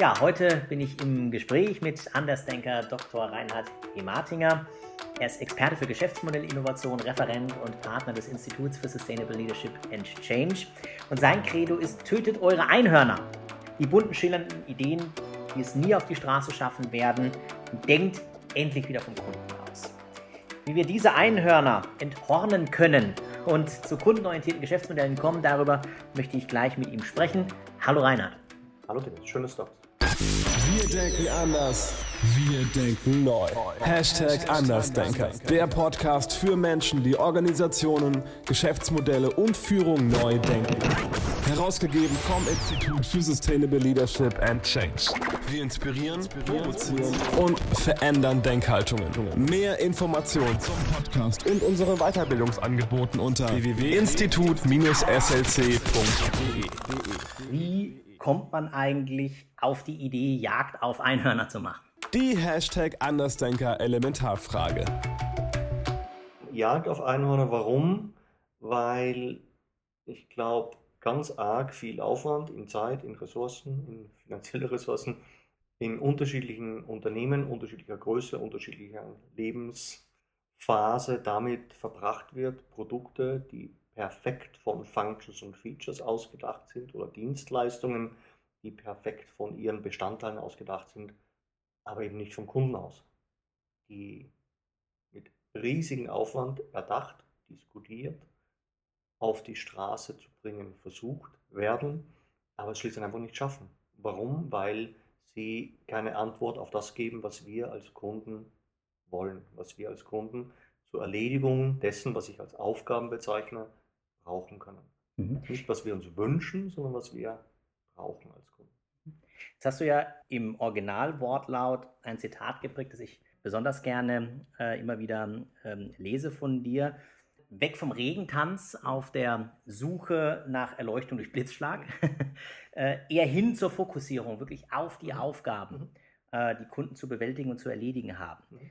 Ja, heute bin ich im Gespräch mit Andersdenker Dr. Reinhard E. Martinger. Er ist Experte für Geschäftsmodellinnovation, Referent und Partner des Instituts für Sustainable Leadership and Change. Und sein Credo ist, tötet eure Einhörner. Die bunten, schillernden Ideen, die es nie auf die Straße schaffen werden, denkt endlich wieder vom Kunden aus. Wie wir diese Einhörner enthornen können und zu kundenorientierten Geschäftsmodellen kommen, darüber möchte ich gleich mit ihm sprechen. Hallo Reinhard. Hallo Dennis, schönes Stop. Wir denken anders. Wir denken neu. Hashtag Andersdenker. Der Podcast für Menschen, die Organisationen, Geschäftsmodelle und Führung neu denken. Herausgegeben vom Institut für Sustainable Leadership and Change. Wir inspirieren, provozieren und verändern Denkhaltungen. Mehr Informationen zum Podcast und unsere Weiterbildungsangeboten unter www.institut-slc.de. Kommt man eigentlich auf die Idee, Jagd auf Einhörner zu machen? Die Hashtag Andersdenker Elementarfrage. Jagd auf Einhörner, warum? Weil ich glaube, ganz arg viel Aufwand in Zeit, in Ressourcen, in finanzielle Ressourcen in unterschiedlichen Unternehmen, unterschiedlicher Größe, unterschiedlicher Lebensphase damit verbracht wird, Produkte, die perfekt von Functions und Features ausgedacht sind oder Dienstleistungen, die perfekt von ihren Bestandteilen ausgedacht sind, aber eben nicht vom Kunden aus, die mit riesigem Aufwand erdacht, diskutiert, auf die Straße zu bringen versucht werden, aber es schließlich einfach nicht schaffen. Warum? Weil sie keine Antwort auf das geben, was wir als Kunden wollen, was wir als Kunden zur Erledigung dessen, was ich als Aufgaben bezeichne, brauchen können. Mhm. Nicht, was wir uns wünschen, sondern was wir brauchen als Kunden. Jetzt hast du ja im Originalwortlaut ein Zitat geprägt, das ich besonders gerne äh, immer wieder ähm, lese von dir weg vom Regentanz auf der Suche nach Erleuchtung durch Blitzschlag, äh, eher hin zur Fokussierung, wirklich auf die mhm. Aufgaben, mhm. äh, die Kunden zu bewältigen und zu erledigen haben. Mhm.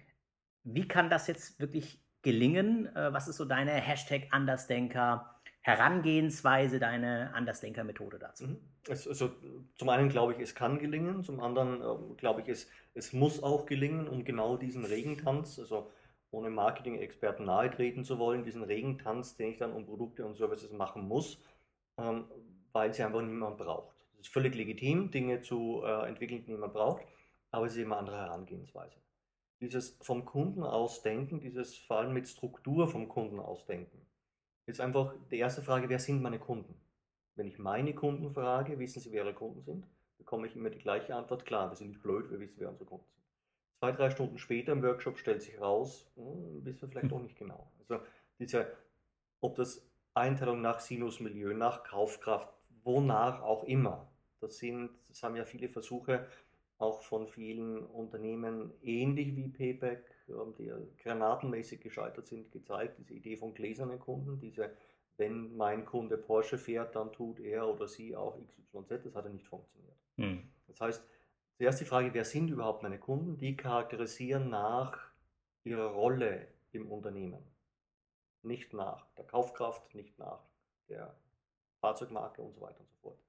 Wie kann das jetzt wirklich gelingen? Äh, was ist so deine Hashtag Andersdenker? Herangehensweise, deine Andersdenker-Methode dazu? Mhm. Es, also, zum einen glaube ich, es kann gelingen, zum anderen äh, glaube ich, es, es muss auch gelingen, um genau diesen Regentanz, also ohne Marketing-Experten nahe treten zu wollen, diesen Regentanz, den ich dann um Produkte und Services machen muss, ähm, weil sie einfach niemand braucht. Es ist völlig legitim, Dinge zu äh, entwickeln, die niemand braucht, aber es ist eben eine andere Herangehensweise. Dieses vom Kunden ausdenken, dieses vor allem mit Struktur vom Kunden ausdenken, ist einfach die erste Frage, wer sind meine Kunden? Wenn ich meine Kunden frage, wissen sie, wer ihre Kunden sind, bekomme ich immer die gleiche Antwort, klar, wir sind nicht blöd, wir wissen, wer unsere Kunden sind zwei, drei Stunden später im Workshop stellt sich raus, hm, wissen wir vielleicht auch nicht genau. Also diese, ob das Einteilung nach Sinusmilieu, nach Kaufkraft, wonach auch immer, das sind, das haben ja viele Versuche auch von vielen Unternehmen ähnlich wie Payback, die granatenmäßig gescheitert sind, gezeigt, diese Idee von gläsernen Kunden, diese wenn mein Kunde Porsche fährt, dann tut er oder sie auch XYZ, das hat ja nicht funktioniert. Hm. Das heißt, Zuerst die Frage, wer sind überhaupt meine Kunden? Die charakterisieren nach ihrer Rolle im Unternehmen. Nicht nach der Kaufkraft, nicht nach der Fahrzeugmarke und so weiter und so fort.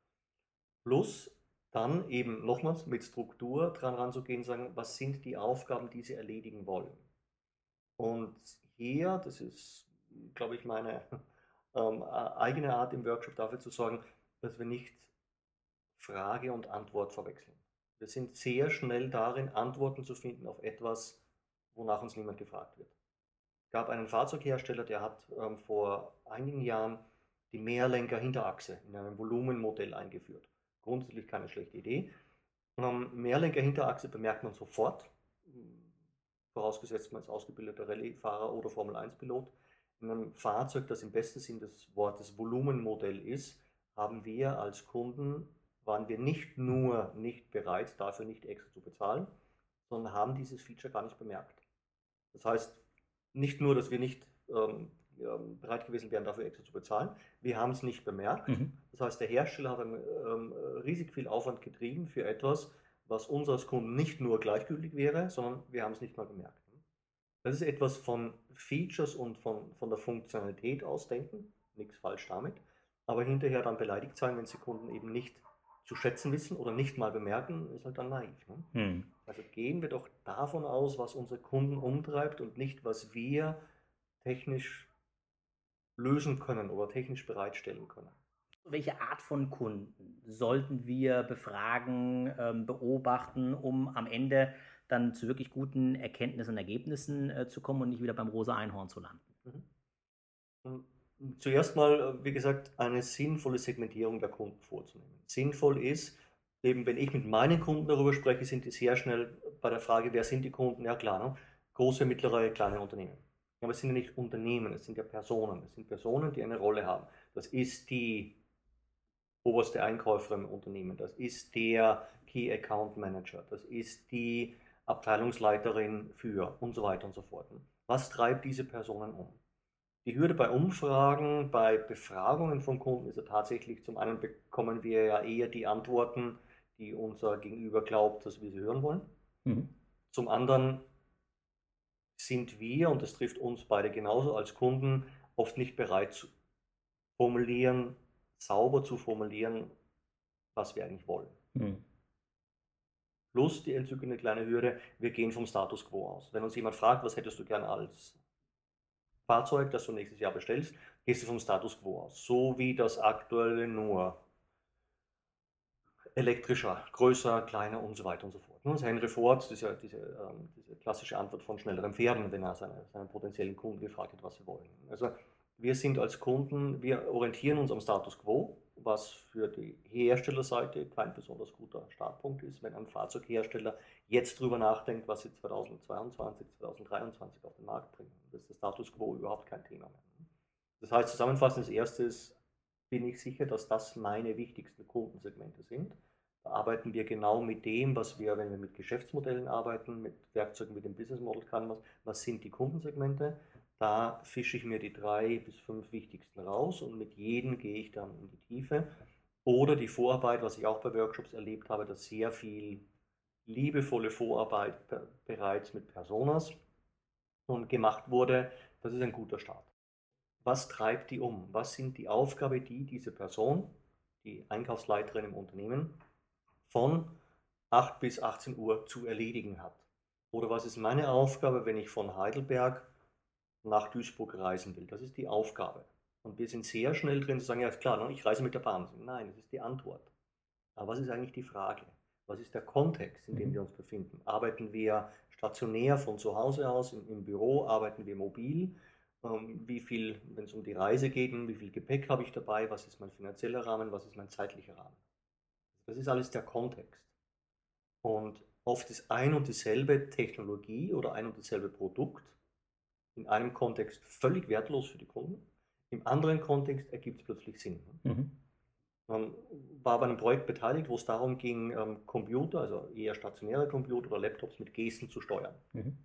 Plus dann eben nochmals mit Struktur dran ranzugehen, sagen, was sind die Aufgaben, die sie erledigen wollen. Und hier, das ist, glaube ich, meine ähm, eigene Art im Workshop dafür zu sorgen, dass wir nicht Frage und Antwort verwechseln. Wir sind sehr schnell darin, Antworten zu finden auf etwas, wonach uns niemand gefragt wird. Es gab einen Fahrzeughersteller, der hat ähm, vor einigen Jahren die Mehrlenker-Hinterachse in einem Volumenmodell eingeführt. Grundsätzlich keine schlechte Idee. Und am Mehrlenker-Hinterachse bemerkt man sofort, vorausgesetzt man ist ausgebildeter Rallye-Fahrer oder Formel-1-Pilot, in einem Fahrzeug, das im besten Sinn des Wortes Volumenmodell ist, haben wir als Kunden waren wir nicht nur nicht bereit, dafür nicht extra zu bezahlen, sondern haben dieses Feature gar nicht bemerkt. Das heißt, nicht nur, dass wir nicht ähm, bereit gewesen wären, dafür extra zu bezahlen, wir haben es nicht bemerkt. Mhm. Das heißt, der Hersteller hat ähm, riesig viel Aufwand getrieben für etwas, was uns als Kunden nicht nur gleichgültig wäre, sondern wir haben es nicht mal bemerkt. Das ist etwas von Features und von, von der Funktionalität ausdenken, nichts falsch damit, aber hinterher dann beleidigt sein, wenn Sie Kunden eben nicht zu schätzen wissen oder nicht mal bemerken, ist halt dann naiv. Ne? Hm. Also gehen wir doch davon aus, was unsere Kunden umtreibt und nicht, was wir technisch lösen können oder technisch bereitstellen können. Welche Art von Kunden sollten wir befragen, ähm, beobachten, um am Ende dann zu wirklich guten Erkenntnissen und Ergebnissen äh, zu kommen und nicht wieder beim rosa Einhorn zu landen? Mhm. Zuerst mal, äh, wie gesagt, eine sinnvolle Segmentierung der Kunden vorzunehmen. Sinnvoll ist, eben wenn ich mit meinen Kunden darüber spreche, sind die sehr schnell bei der Frage, wer sind die Kunden? Ja klar, ne? große, mittlere, kleine Unternehmen. Aber es sind ja nicht Unternehmen, es sind ja Personen. Es sind Personen, die eine Rolle haben. Das ist die oberste Einkäuferin im Unternehmen, das ist der Key Account Manager, das ist die Abteilungsleiterin für und so weiter und so fort. Was treibt diese Personen um? Die Hürde bei Umfragen, bei Befragungen von Kunden ist ja tatsächlich, zum einen bekommen wir ja eher die Antworten, die unser Gegenüber glaubt, dass wir sie hören wollen. Mhm. Zum anderen sind wir, und das trifft uns beide genauso als Kunden, oft nicht bereit zu formulieren, sauber zu formulieren, was wir eigentlich wollen. Mhm. Plus die entzückende kleine Hürde, wir gehen vom Status quo aus. Wenn uns jemand fragt, was hättest du gern als Fahrzeug, das du nächstes Jahr bestellst, gehst du vom Status quo aus. So wie das aktuelle nur elektrischer, größer, kleiner und so weiter und so fort. Das Henry Ford, diese, diese, ähm, diese klassische Antwort von schnelleren Pferden, wenn er seine, seinen potenziellen Kunden gefragt hat, was sie wollen. Also wir sind als Kunden, wir orientieren uns am Status quo, was für die Herstellerseite kein besonders guter Startpunkt ist, wenn ein Fahrzeughersteller jetzt darüber nachdenkt, was sie 2022, 2023 auf den Markt bringen. Das ist der Status quo überhaupt kein Thema mehr. Das heißt, zusammenfassend, das erste ist, bin ich sicher, dass das meine wichtigsten Kundensegmente sind. Da arbeiten wir genau mit dem, was wir, wenn wir mit Geschäftsmodellen arbeiten, mit Werkzeugen wie dem Business Model Canvas, was sind die Kundensegmente da fische ich mir die drei bis fünf wichtigsten raus und mit jedem gehe ich dann in die Tiefe. Oder die Vorarbeit, was ich auch bei Workshops erlebt habe, dass sehr viel liebevolle Vorarbeit bereits mit Personas und gemacht wurde, das ist ein guter Start. Was treibt die um? Was sind die Aufgaben, die diese Person, die Einkaufsleiterin im Unternehmen, von 8 bis 18 Uhr zu erledigen hat? Oder was ist meine Aufgabe, wenn ich von Heidelberg nach Duisburg reisen will. Das ist die Aufgabe. Und wir sind sehr schnell drin zu sagen, ja klar, ne, ich reise mit der Bahn. Nein, das ist die Antwort. Aber was ist eigentlich die Frage? Was ist der Kontext, in dem mhm. wir uns befinden? Arbeiten wir stationär von zu Hause aus, im, im Büro, arbeiten wir mobil? Ähm, wie viel, wenn es um die Reise geht, wie viel Gepäck habe ich dabei? Was ist mein finanzieller Rahmen? Was ist mein zeitlicher Rahmen? Das ist alles der Kontext. Und oft ist ein und dieselbe Technologie oder ein und dasselbe Produkt in einem Kontext völlig wertlos für die Kunden, im anderen Kontext ergibt es plötzlich Sinn. Mhm. Man war bei einem Projekt beteiligt, wo es darum ging, ähm, Computer, also eher stationäre Computer oder Laptops mit Gesten zu steuern. Mhm.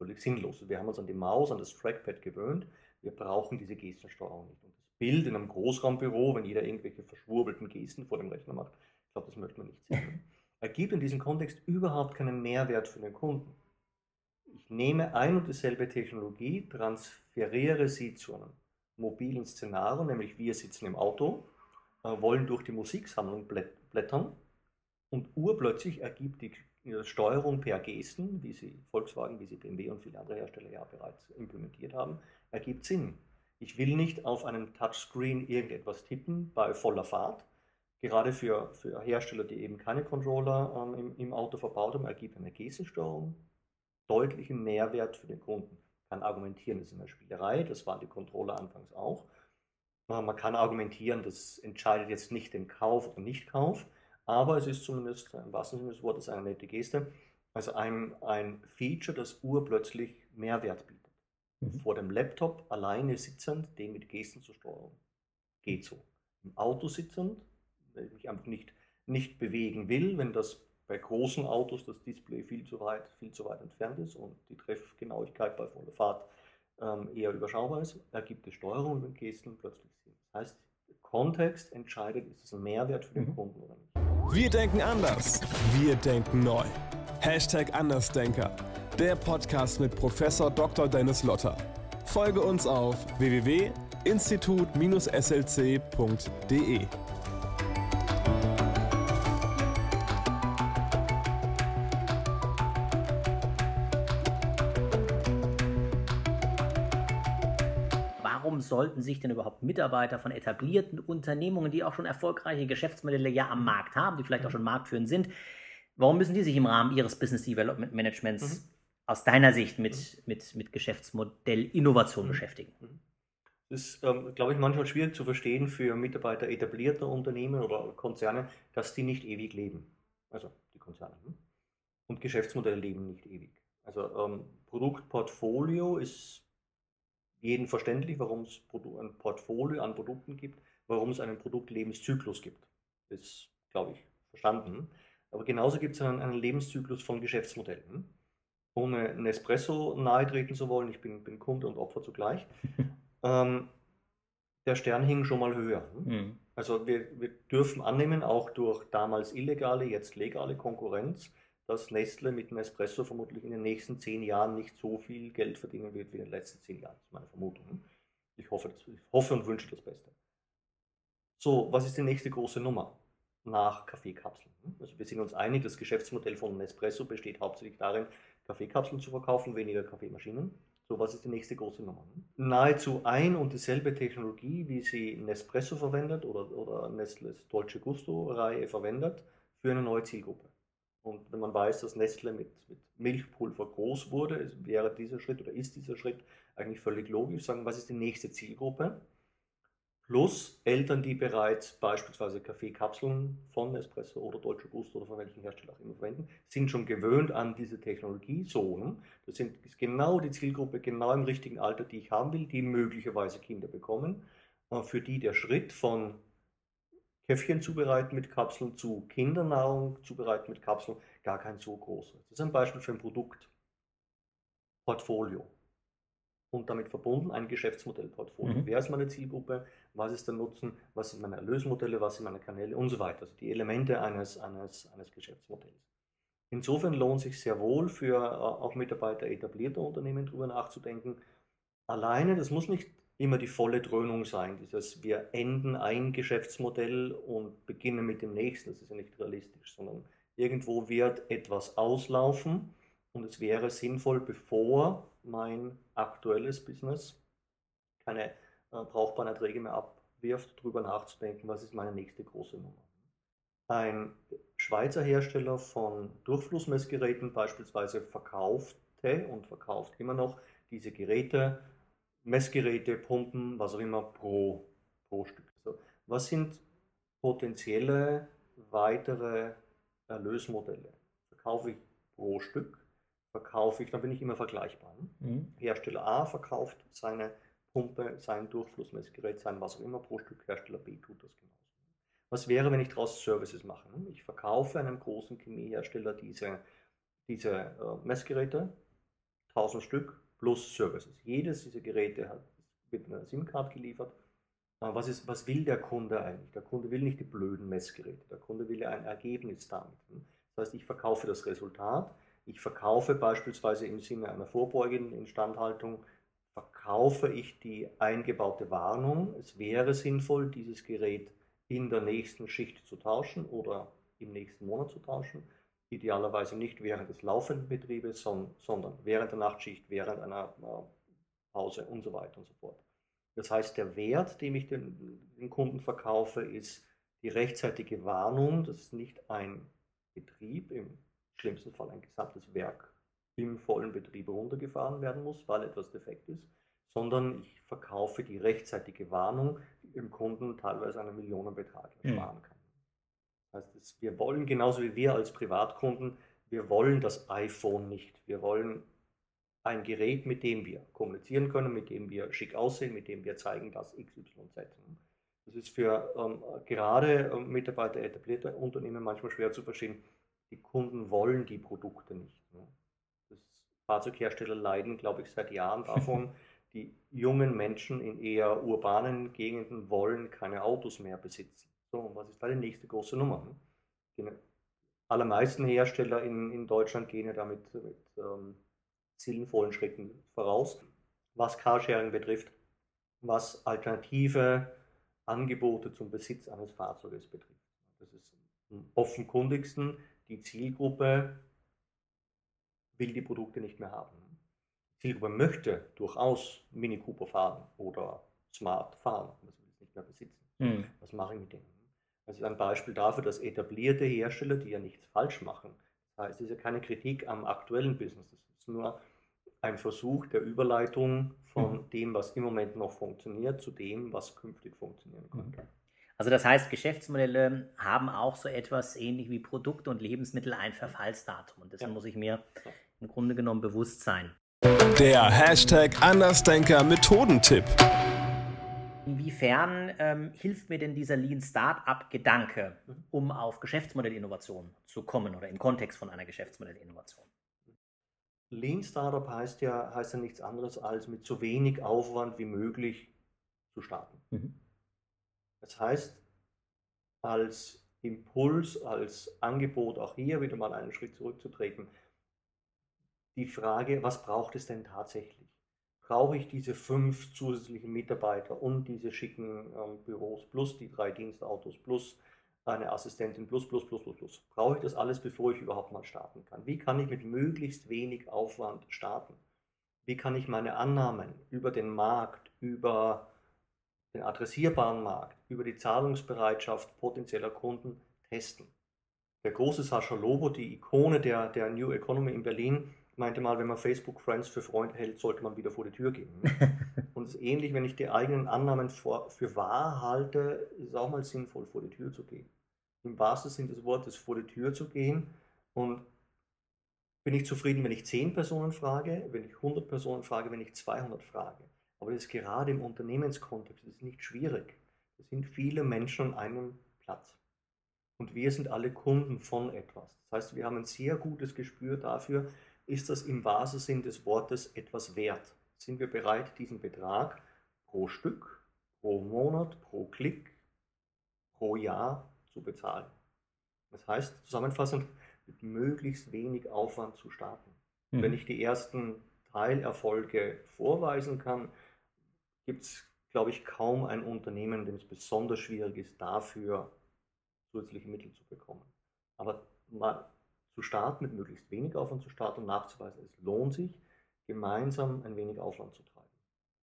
Völlig sinnlos. Wir haben uns an die Maus, an das Trackpad gewöhnt. Wir brauchen diese Gestensteuerung nicht. Und das Bild in einem Großraumbüro, wenn jeder irgendwelche verschwurbelten Gesten vor dem Rechner macht, ich glaube, das möchte man nicht sehen. ergibt in diesem Kontext überhaupt keinen Mehrwert für den Kunden ich nehme ein und dieselbe Technologie, transferiere sie zu einem mobilen Szenario, nämlich wir sitzen im Auto, äh, wollen durch die Musiksammlung blättern und urplötzlich ergibt die Steuerung per Gesten, wie sie Volkswagen, wie sie BMW und viele andere Hersteller ja bereits implementiert haben, ergibt Sinn. Ich will nicht auf einem Touchscreen irgendetwas tippen bei voller Fahrt. Gerade für, für Hersteller, die eben keine Controller ähm, im, im Auto verbaut haben, ergibt eine Gestensteuerung deutlichen Mehrwert für den Kunden. Man kann argumentieren, das ist eine Spielerei, das waren die Controller anfangs auch. Man kann argumentieren, das entscheidet jetzt nicht den Kauf oder Nicht-Kauf, aber es ist zumindest im wahrsten Sinne des Wortes eine nette Geste. Also ein, ein Feature, das urplötzlich Mehrwert bietet. Mhm. Vor dem Laptop alleine sitzend, den mit Gesten zu steuern, geht so. Im Auto sitzend, wenn ich mich einfach nicht, nicht bewegen will, wenn das bei großen Autos das Display viel zu weit, viel zu weit entfernt ist und die Treffgenauigkeit bei voller Fahrt ähm, eher überschaubar ist, ergibt die Steuerung mit Gesten plötzlich Sinn. Das heißt, Kontext entscheidet, ist es ein Mehrwert für den mhm. Kunden oder nicht. Wir denken anders. Wir denken neu. Hashtag Andersdenker. Der Podcast mit Professor Dr. Dennis Lotter. Folge uns auf www.institut-slc.de. sollten sich denn überhaupt Mitarbeiter von etablierten Unternehmungen, die auch schon erfolgreiche Geschäftsmodelle ja am Markt haben, die vielleicht auch schon marktführend sind, warum müssen die sich im Rahmen ihres Business Development Managements mhm. aus deiner Sicht mit, mhm. mit, mit Geschäftsmodellinnovation mhm. beschäftigen? Mhm. Das ist, ähm, glaube ich, manchmal schwierig zu verstehen für Mitarbeiter etablierter Unternehmen oder Konzerne, dass die nicht ewig leben. Also die Konzerne. Hm? Und Geschäftsmodelle leben nicht ewig. Also ähm, Produktportfolio ist jeden verständlich, warum es ein Portfolio an Produkten gibt, warum es einen Produktlebenszyklus gibt. Das ist, glaube ich, verstanden. Aber genauso gibt es einen, einen, Lebenszyklus von Geschäftsmodellen. Ohne Nespresso nahe treten zu wollen, ich bin, bin Kunde und Opfer zugleich, ähm, der Stern hing schon mal höher. Mhm. Also wir, wir dürfen annehmen, auch durch damals illegale, jetzt legale Konkurrenz, dass Nestle mit Nespresso vermutlich in den nächsten zehn Jahren nicht so viel Geld verdienen wird wie in den letzten zehn Jahren. Das ist meine Vermutung. Ich hoffe, das, ich hoffe und wünsche das Beste. So, was ist die nächste große Nummer nach Kaffeekapseln? Also wir sind uns einig, das Geschäftsmodell von Nespresso besteht hauptsächlich darin, Kaffeekapseln zu verkaufen, weniger Kaffeemaschinen. So, was ist die nächste große Nummer? Nahezu ein und dieselbe Technologie, wie sie Nespresso verwendet oder, oder Nestles Dolce Gusto-Reihe verwendet, für eine neue Zielgruppe. Und wenn man weiß, dass Nestle mit, mit Milchpulver groß wurde, wäre dieser Schritt oder ist dieser Schritt eigentlich völlig logisch. Sagen, was ist die nächste Zielgruppe? Plus Eltern, die bereits beispielsweise Kaffeekapseln von Nespresso oder Dolce Gusto oder von welchen Hersteller auch immer verwenden, sind schon gewöhnt an diese Technologie. So, das sind, ist genau die Zielgruppe, genau im richtigen Alter, die ich haben will, die möglicherweise Kinder bekommen. Für die der Schritt von Käffchen zubereiten mit Kapseln zu Kindernahrung zubereiten mit Kapseln gar kein so großer. Das ist ein Beispiel für ein Produktportfolio und damit verbunden ein Geschäftsmodellportfolio. Mhm. Wer ist meine Zielgruppe? Was ist der Nutzen? Was sind meine Erlösmodelle? Was sind meine Kanäle? Und so weiter. Also die Elemente eines, eines, eines Geschäftsmodells. Insofern lohnt sich sehr wohl für äh, auch Mitarbeiter etablierter Unternehmen darüber nachzudenken. Alleine, das muss nicht immer die volle Dröhnung sein. Dieses, wir enden ein Geschäftsmodell und beginnen mit dem nächsten. Das ist ja nicht realistisch, sondern irgendwo wird etwas auslaufen und es wäre sinnvoll, bevor mein aktuelles Business keine äh, brauchbaren Erträge mehr abwirft, darüber nachzudenken, was ist meine nächste große Nummer. Ein Schweizer Hersteller von Durchflussmessgeräten beispielsweise verkaufte und verkauft immer noch diese Geräte Messgeräte, Pumpen, was auch immer pro, pro Stück. So, was sind potenzielle weitere Erlösmodelle? Verkaufe ich pro Stück? Verkaufe ich, dann bin ich immer vergleichbar. Mhm. Hersteller A verkauft seine Pumpe, sein Durchflussmessgerät, sein was auch immer pro Stück. Hersteller B tut das genauso. Was wäre, wenn ich daraus Services mache? Ich verkaufe einem großen Chemiehersteller diese, diese äh, Messgeräte, 1000 Stück, plus Services. Jedes dieser Geräte hat, wird mit einer SIM-Card geliefert. Was, ist, was will der Kunde eigentlich? Der Kunde will nicht die blöden Messgeräte, der Kunde will ein Ergebnis damit. Das heißt, ich verkaufe das Resultat, ich verkaufe beispielsweise im Sinne einer vorbeugenden Instandhaltung, verkaufe ich die eingebaute Warnung. Es wäre sinnvoll, dieses Gerät in der nächsten Schicht zu tauschen oder im nächsten Monat zu tauschen idealerweise nicht während des laufenden Betriebes, sondern während der Nachtschicht, während einer Pause und so weiter und so fort. Das heißt, der Wert, den ich den, den Kunden verkaufe, ist die rechtzeitige Warnung, dass nicht ein Betrieb, im schlimmsten Fall ein gesamtes Werk, im vollen Betrieb runtergefahren werden muss, weil etwas defekt ist, sondern ich verkaufe die rechtzeitige Warnung, die dem Kunden teilweise einen Millionenbetrag hm. ersparen kann. Das heißt, wir wollen genauso wie wir als Privatkunden, wir wollen das iPhone nicht. Wir wollen ein Gerät, mit dem wir kommunizieren können, mit dem wir schick aussehen, mit dem wir zeigen, dass XYZ. Das ist für ähm, gerade ähm, Mitarbeiter etablierter Unternehmen manchmal schwer zu verstehen. Die Kunden wollen die Produkte nicht. Ne? Das Fahrzeughersteller leiden, glaube ich, seit Jahren davon. die jungen Menschen in eher urbanen Gegenden wollen keine Autos mehr besitzen. So, und was ist da die nächste große Nummer? Die allermeisten Hersteller in, in Deutschland gehen ja damit mit ähm, sinnvollen Schritten voraus, was Carsharing betrifft, was alternative Angebote zum Besitz eines Fahrzeuges betrifft. Das ist am offenkundigsten, die Zielgruppe will die Produkte nicht mehr haben. Die Zielgruppe möchte durchaus Mini Cooper fahren oder smart fahren, das will ich nicht mehr besitzen. Mhm. Was mache ich mit denen? Das ist ein Beispiel dafür, dass etablierte Hersteller, die ja nichts falsch machen, das heißt, es ist ja keine Kritik am aktuellen Business, das ist nur ein Versuch der Überleitung von mhm. dem, was im Moment noch funktioniert, zu dem, was künftig funktionieren könnte. Also das heißt, Geschäftsmodelle haben auch so etwas ähnlich wie Produkte und Lebensmittel ein Verfallsdatum. Und dessen ja. muss ich mir im Grunde genommen bewusst sein. Der Hashtag Andersdenker Methodentipp. Inwiefern ähm, hilft mir denn dieser Lean Startup Gedanke, mhm. um auf Geschäftsmodellinnovation zu kommen oder im Kontext von einer Geschäftsmodellinnovation? Lean Startup heißt ja, heißt ja nichts anderes als mit so wenig Aufwand wie möglich zu starten. Mhm. Das heißt, als Impuls, als Angebot auch hier wieder mal einen Schritt zurückzutreten, die Frage, was braucht es denn tatsächlich? Brauche ich diese fünf zusätzlichen Mitarbeiter und diese schicken ähm, Büros plus die drei Dienstautos plus eine Assistentin plus, plus, plus, plus, plus. Brauche ich das alles, bevor ich überhaupt mal starten kann? Wie kann ich mit möglichst wenig Aufwand starten? Wie kann ich meine Annahmen über den Markt, über den adressierbaren Markt, über die Zahlungsbereitschaft potenzieller Kunden testen? Der große Sascha Lobo, die Ikone der, der New Economy in Berlin, meinte mal, wenn man Facebook Friends für Freunde hält, sollte man wieder vor die Tür gehen. Und es ist ähnlich, wenn ich die eigenen Annahmen vor, für wahr halte, ist es auch mal sinnvoll, vor die Tür zu gehen. Im wahrsten Sinne des Wortes vor die Tür zu gehen. Und bin ich zufrieden, wenn ich 10 Personen frage, wenn ich 100 Personen frage, wenn ich 200 frage. Aber das ist gerade im Unternehmenskontext, das ist nicht schwierig. Es sind viele Menschen an einem Platz. Und wir sind alle Kunden von etwas. Das heißt, wir haben ein sehr gutes Gespür dafür, ist das im wahrsten Sinn des Wortes etwas wert? Sind wir bereit, diesen Betrag pro Stück, pro Monat, pro Klick, pro Jahr zu bezahlen? Das heißt, zusammenfassend, mit möglichst wenig Aufwand zu starten. Mhm. Wenn ich die ersten Teilerfolge vorweisen kann, gibt es, glaube ich, kaum ein Unternehmen, dem es besonders schwierig ist, dafür zusätzliche Mittel zu bekommen. Aber mal zu starten, mit möglichst wenig Aufwand zu starten und nachzuweisen, es lohnt sich, gemeinsam ein wenig Aufwand zu treiben.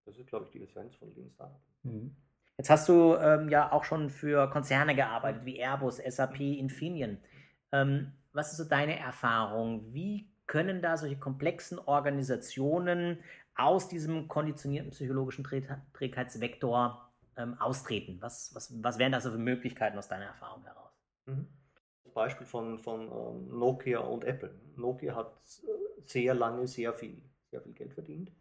Das ist, glaube ich, die Essenz von Lean Startup. Mhm. Jetzt hast du ähm, ja auch schon für Konzerne gearbeitet, wie Airbus, SAP, Infineon. Ähm, was ist so deine Erfahrung? Wie können da solche komplexen Organisationen aus diesem konditionierten psychologischen Trägheitsvektor ähm, austreten? Was, was, was wären da so für Möglichkeiten aus deiner Erfahrung heraus? Mhm. Beispiel von, von ähm, Nokia und Apple. Nokia hat äh, sehr lange sehr viel, sehr viel Geld verdient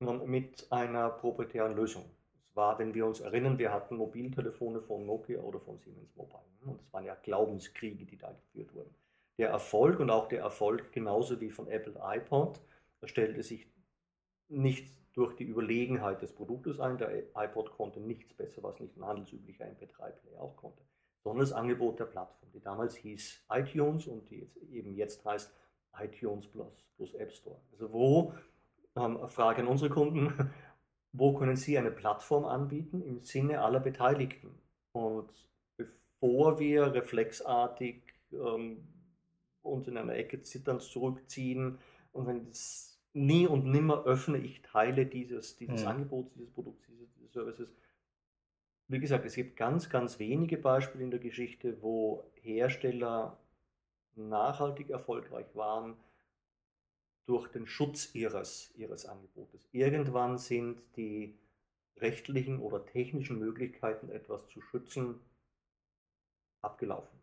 mit einer proprietären Lösung. Es war, wenn wir uns erinnern, wir hatten Mobiltelefone von Nokia oder von Siemens Mobile. Und es waren ja Glaubenskriege, die da geführt wurden. Der Erfolg und auch der Erfolg genauso wie von Apple iPod stellte sich nicht durch die Überlegenheit des Produktes ein. Der iPod konnte nichts besser, was nicht ein handelsüblicher MP3-Player auch konnte sondern das Angebot der Plattform, die damals hieß iTunes und die jetzt eben jetzt heißt iTunes Plus, plus App Store. Also wo, ähm, Frage an unsere Kunden, wo können Sie eine Plattform anbieten im Sinne aller Beteiligten? Und bevor wir reflexartig ähm, uns in einer Ecke zitternd zurückziehen und wenn das nie und nimmer öffne ich Teile dieses, dieses mhm. Angebots, dieses Produkts, dieses, dieses Services, wie gesagt, es gibt ganz, ganz wenige Beispiele in der Geschichte, wo Hersteller nachhaltig erfolgreich waren durch den Schutz ihres, ihres Angebotes. Irgendwann sind die rechtlichen oder technischen Möglichkeiten, etwas zu schützen, abgelaufen.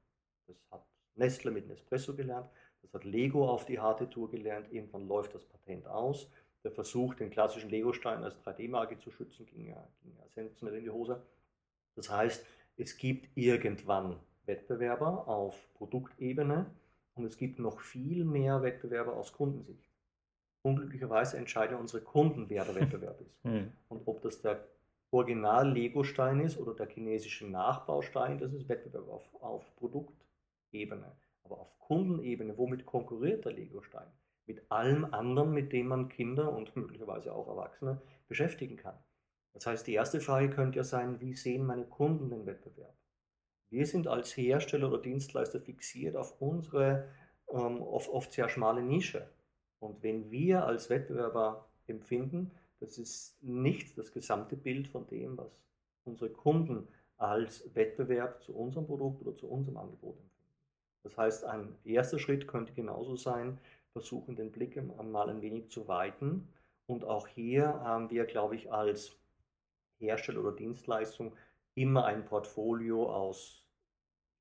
Das hat Nestle mit Nespresso gelernt, das hat Lego auf die harte Tour gelernt, irgendwann läuft das Patent aus. Der Versuch, den klassischen Lego-Stein als 3D-Marke zu schützen, ging ja, ging ja sensationell in die Hose. Das heißt, es gibt irgendwann Wettbewerber auf Produktebene und es gibt noch viel mehr Wettbewerber aus Kundensicht. Unglücklicherweise entscheiden unsere Kunden, wer der Wettbewerb ist. Hm. Und ob das der Original-Lego-Stein ist oder der chinesische Nachbaustein, das ist Wettbewerb auf, auf Produktebene. Aber auf Kundenebene, womit konkurriert der Lego-Stein? Mit allem anderen, mit dem man Kinder und möglicherweise auch Erwachsene beschäftigen kann. Das heißt, die erste Frage könnte ja sein, wie sehen meine Kunden den Wettbewerb? Wir sind als Hersteller oder Dienstleister fixiert auf unsere ähm, oft, oft sehr schmale Nische. Und wenn wir als Wettbewerber empfinden, das ist nicht das gesamte Bild von dem, was unsere Kunden als Wettbewerb zu unserem Produkt oder zu unserem Angebot empfinden. Das heißt, ein erster Schritt könnte genauso sein, versuchen den Blick mal ein wenig zu weiten. Und auch hier haben wir, glaube ich, als Hersteller oder Dienstleistung immer ein Portfolio aus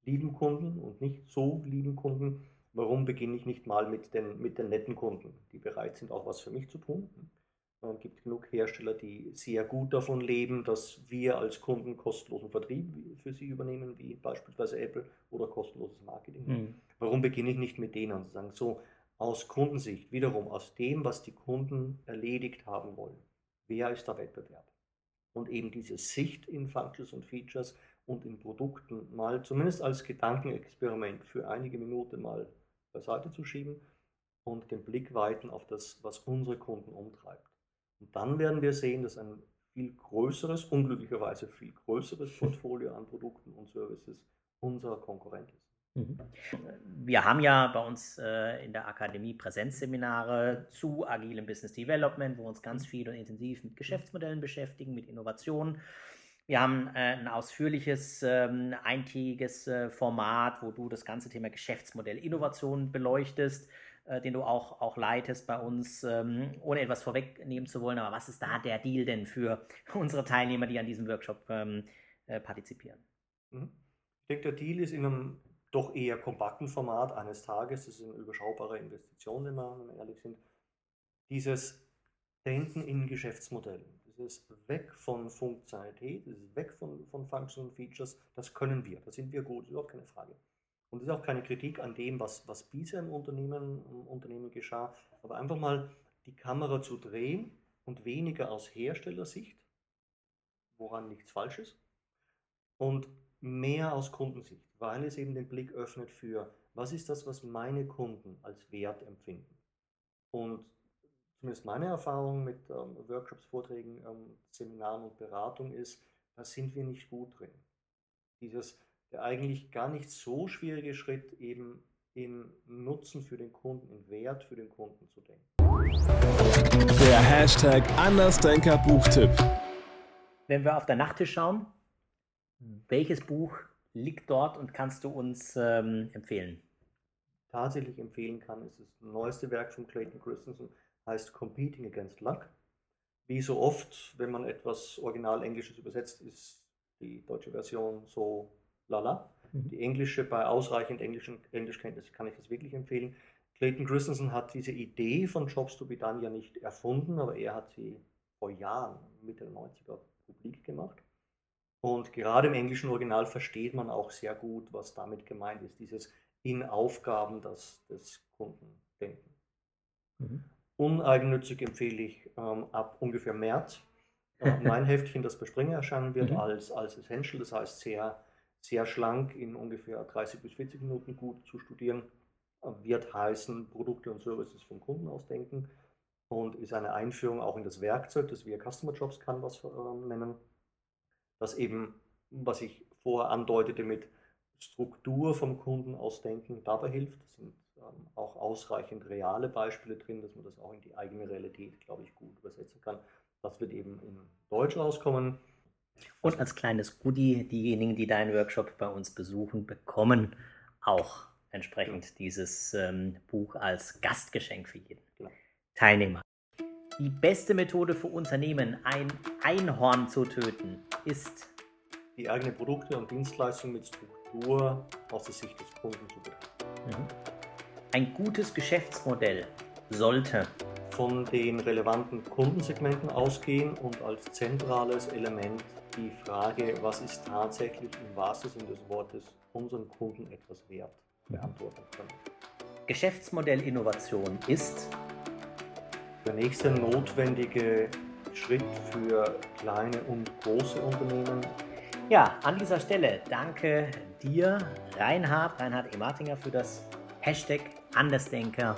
lieben Kunden und nicht so lieben Kunden. Warum beginne ich nicht mal mit den, mit den netten Kunden, die bereit sind, auch was für mich zu tun? Es gibt genug Hersteller, die sehr gut davon leben, dass wir als Kunden kostenlosen Vertrieb für sie übernehmen, wie beispielsweise Apple oder kostenloses Marketing. Mhm. Warum beginne ich nicht mit denen und sagen, so aus Kundensicht, wiederum aus dem, was die Kunden erledigt haben wollen, wer ist der Wettbewerb? Und eben diese Sicht in Functions und Features und in Produkten mal zumindest als Gedankenexperiment für einige Minuten mal beiseite zu schieben und den Blick weiten auf das, was unsere Kunden umtreibt. Und dann werden wir sehen, dass ein viel größeres, unglücklicherweise viel größeres Portfolio an Produkten und Services unser Konkurrent ist. Mhm. Wir haben ja bei uns äh, in der Akademie Präsenzseminare zu agilem Business Development, wo wir uns ganz viel und intensiv mit Geschäftsmodellen beschäftigen, mit Innovationen. Wir haben äh, ein ausführliches, ähm, eintägiges äh, Format, wo du das ganze Thema Geschäftsmodell Innovation beleuchtest äh, den du auch, auch leitest bei uns, ähm, ohne etwas vorwegnehmen zu wollen. Aber was ist da der Deal denn für unsere Teilnehmer, die an diesem Workshop ähm, äh, partizipieren? Mhm. Ich denke, der Deal ist in einem doch eher kompakten Format eines Tages, das ist eine überschaubare Investition, wenn wir, wenn wir ehrlich sind, dieses Denken in Geschäftsmodellen, dieses Weg von Funktionalität, dieses Weg von, von Functional Features, das können wir, da sind wir gut, überhaupt keine Frage. Und das ist auch keine Kritik an dem, was, was bisher im Unternehmen, im Unternehmen geschah, aber einfach mal die Kamera zu drehen und weniger aus Herstellersicht, woran nichts falsch ist, und mehr aus Kundensicht, weil es eben den Blick öffnet für, was ist das, was meine Kunden als Wert empfinden. Und zumindest meine Erfahrung mit ähm, Workshops, Vorträgen, ähm, Seminaren und Beratung ist, da sind wir nicht gut drin. Dieses der eigentlich gar nicht so schwierige Schritt, eben in Nutzen für den Kunden, in Wert für den Kunden zu denken. Der Hashtag Andersdenker Buchtipp. Wenn wir auf der Nachttisch schauen, welches Buch liegt dort und kannst du uns ähm, empfehlen? Tatsächlich empfehlen kann, ist das neueste Werk von Clayton Christensen, heißt Competing Against Luck. Wie so oft, wenn man etwas Original Englisches übersetzt, ist die deutsche Version so lala. Mhm. Die englische, bei ausreichend englischen Englischkenntnis kann ich das wirklich empfehlen. Clayton Christensen hat diese Idee von Jobs to be done ja nicht erfunden, aber er hat sie vor Jahren, Mitte der 90er, publik gemacht. Und gerade im englischen Original versteht man auch sehr gut, was damit gemeint ist, dieses in Aufgaben das, des Kunden denken. Mhm. Uneigennützig empfehle ich ähm, ab ungefähr März äh, mein Heftchen, das bei Springer erscheinen wird, mhm. als, als Essential, das heißt sehr sehr schlank in ungefähr 30 bis 40 Minuten gut zu studieren, wird heißen Produkte und Services vom Kunden ausdenken und ist eine Einführung auch in das Werkzeug, das wir Customer Jobs Canvas äh, nennen, das eben, was ich vorher andeutete mit Struktur vom Kunden ausdenken, dabei hilft. Es sind ähm, auch ausreichend reale Beispiele drin, dass man das auch in die eigene Realität, glaube ich, gut übersetzen kann. Das wird eben in Deutsch rauskommen. Und als kleines Goodie, diejenigen, die deinen Workshop bei uns besuchen, bekommen auch entsprechend dieses ähm, Buch als Gastgeschenk für jeden genau. Teilnehmer. Die beste Methode für Unternehmen, ein Einhorn zu töten, ist die eigene Produkte und Dienstleistungen mit Struktur aus der Sicht des Kunden zu betrachten. Mhm. Ein gutes Geschäftsmodell sollte von den relevanten Kundensegmenten ausgehen und als zentrales Element die Frage, was ist tatsächlich im wahrsten Sinne des Wortes unseren Kunden etwas wert, beantworten können. Geschäftsmodellinnovation ist der nächste notwendige Schritt für kleine und große Unternehmen. Ja, an dieser Stelle danke dir, Reinhard, Reinhard Emartinger, für das Hashtag Andersdenker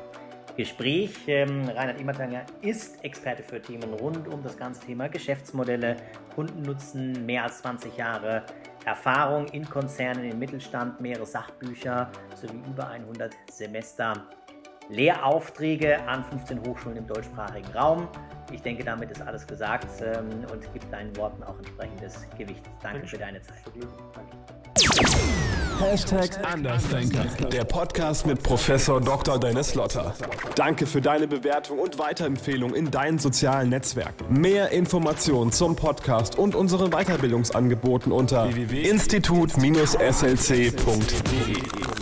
Gespräch. Ähm, Reinhard Immertanger ist Experte für Themen rund um das ganze Thema Geschäftsmodelle, Kundennutzen, mehr als 20 Jahre Erfahrung in Konzernen, im Mittelstand, mehrere Sachbücher sowie über 100 Semester Lehraufträge an 15 Hochschulen im deutschsprachigen Raum. Ich denke, damit ist alles gesagt ähm, und gibt deinen Worten auch entsprechendes Gewicht. Danke für deine Zeit. Hashtag Andersdenker. Der Podcast mit Professor Dr. Dennis Lotter. Danke für deine Bewertung und Weiterempfehlung in deinen sozialen Netzwerken. Mehr Informationen zum Podcast und unseren Weiterbildungsangeboten unter www.institut-slc.de.